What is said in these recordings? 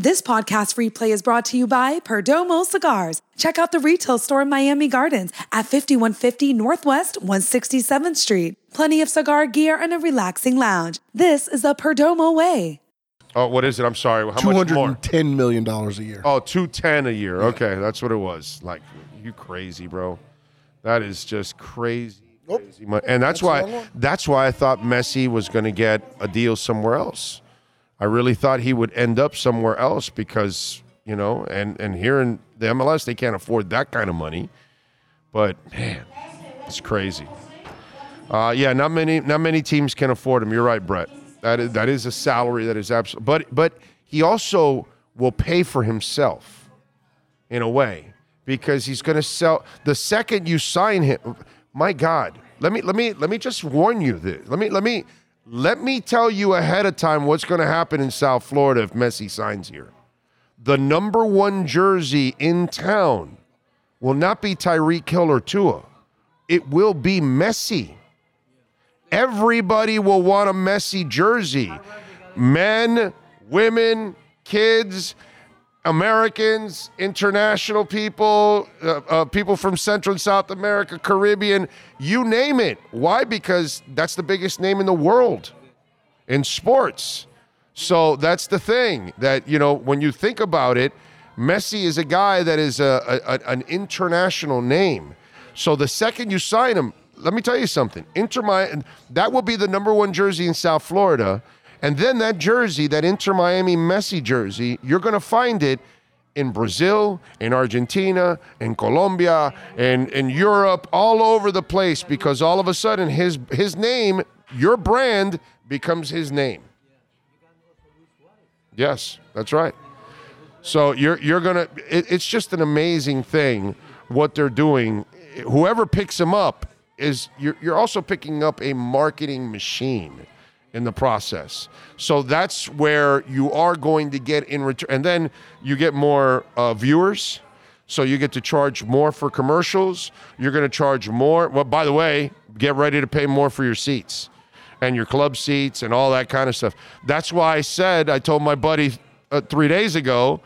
This podcast replay is brought to you by Perdomo Cigars. Check out the retail store in Miami Gardens at 5150 Northwest 167th Street. Plenty of cigar gear and a relaxing lounge. This is the Perdomo way. Oh, what is it? I'm sorry. How Two much hundred more? and ten million dollars a year. Oh, 210 a year. Okay, that's what it was. Like, you crazy, bro. That is just crazy. Nope. crazy mu- And that's, That's the wrong why one. that's why I thought Messi was going to get a deal somewhere else. I really thought he would end up somewhere else because, you know, and and here in the MLS they can't afford that kind of money. But man, it's crazy. Uh, yeah, not many not many teams can afford him. You're right, Brett. That is that is a salary that is absolute. But but he also will pay for himself in a way because he's going to sell the second you sign him. My God, let me let me let me just warn you this. Let me let me let me tell you ahead of time what's going to happen in South Florida if Messi signs here. The number one jersey in town will not be Tyreek Hill or Tua. It will be Messi. Everybody will want a Messi jersey. Men, women, kids, Americans, international people, uh, uh, people from Central and South America, Caribbean, you name it. Why? Because that's the biggest name in the world in sports. So that's the thing that, you know, when you think about it, Messi is a guy that is a, a, an international name. So the second you sign him, let me tell you something. Inter Miami, that will be the number one jersey in South Florida. And then that jersey, that Inter Miami Messi jersey, you're going to find it in Brazil, in Argentina, in Colombia, in, in Europe, all over the place because all of a sudden his his name, your brand becomes his name. Yes, that's right. So you're you're gonna. It, it's just an amazing thing what they're doing. Whoever picks him up is you're you're also picking up a marketing machine in the process. So that's where you are going to get in return, and then you get more uh, viewers. So you get to charge more for commercials. You're going to charge more. Well, by the way, get ready to pay more for your seats and your club seats and all that kind of stuff. That's why I said I told my buddy uh, three days ago,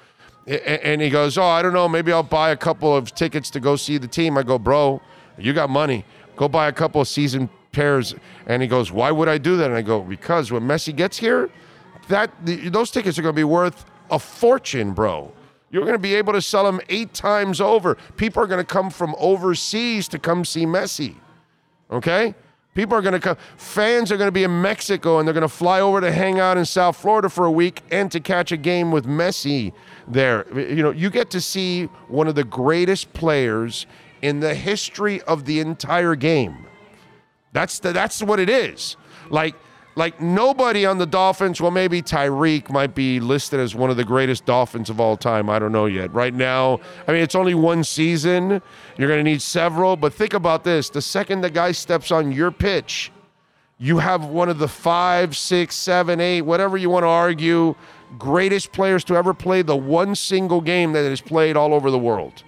and he goes, "Oh, I don't know. Maybe I'll buy a couple of tickets to go see the team." I go, "Bro, you got money. Go buy a couple of season pairs." And he goes, "Why would I do that?" And I go, "Because when Messi gets here, that the, those tickets are going to be worth a fortune, bro." You're going to be able to sell them eight times over. People are going to come from overseas to come see Messi. Okay? People are going to come. Fans are going to be in Mexico and they're going to fly over to hang out in South Florida for a week and to catch a game with Messi there. You know, you get to see one of the greatest players in the history of the entire game. That's the, that's what it is. Like like nobody on the Dolphins. Well, maybe Tyreek might be listed as one of the greatest Dolphins of all time. I don't know yet. Right now, I mean, it's only one season. You're going to need several. But think about this: the second the guy steps on your pitch, you have one of the five, six, seven, eight, whatever you want to argue, greatest players to ever play the one single game that is played all over the world.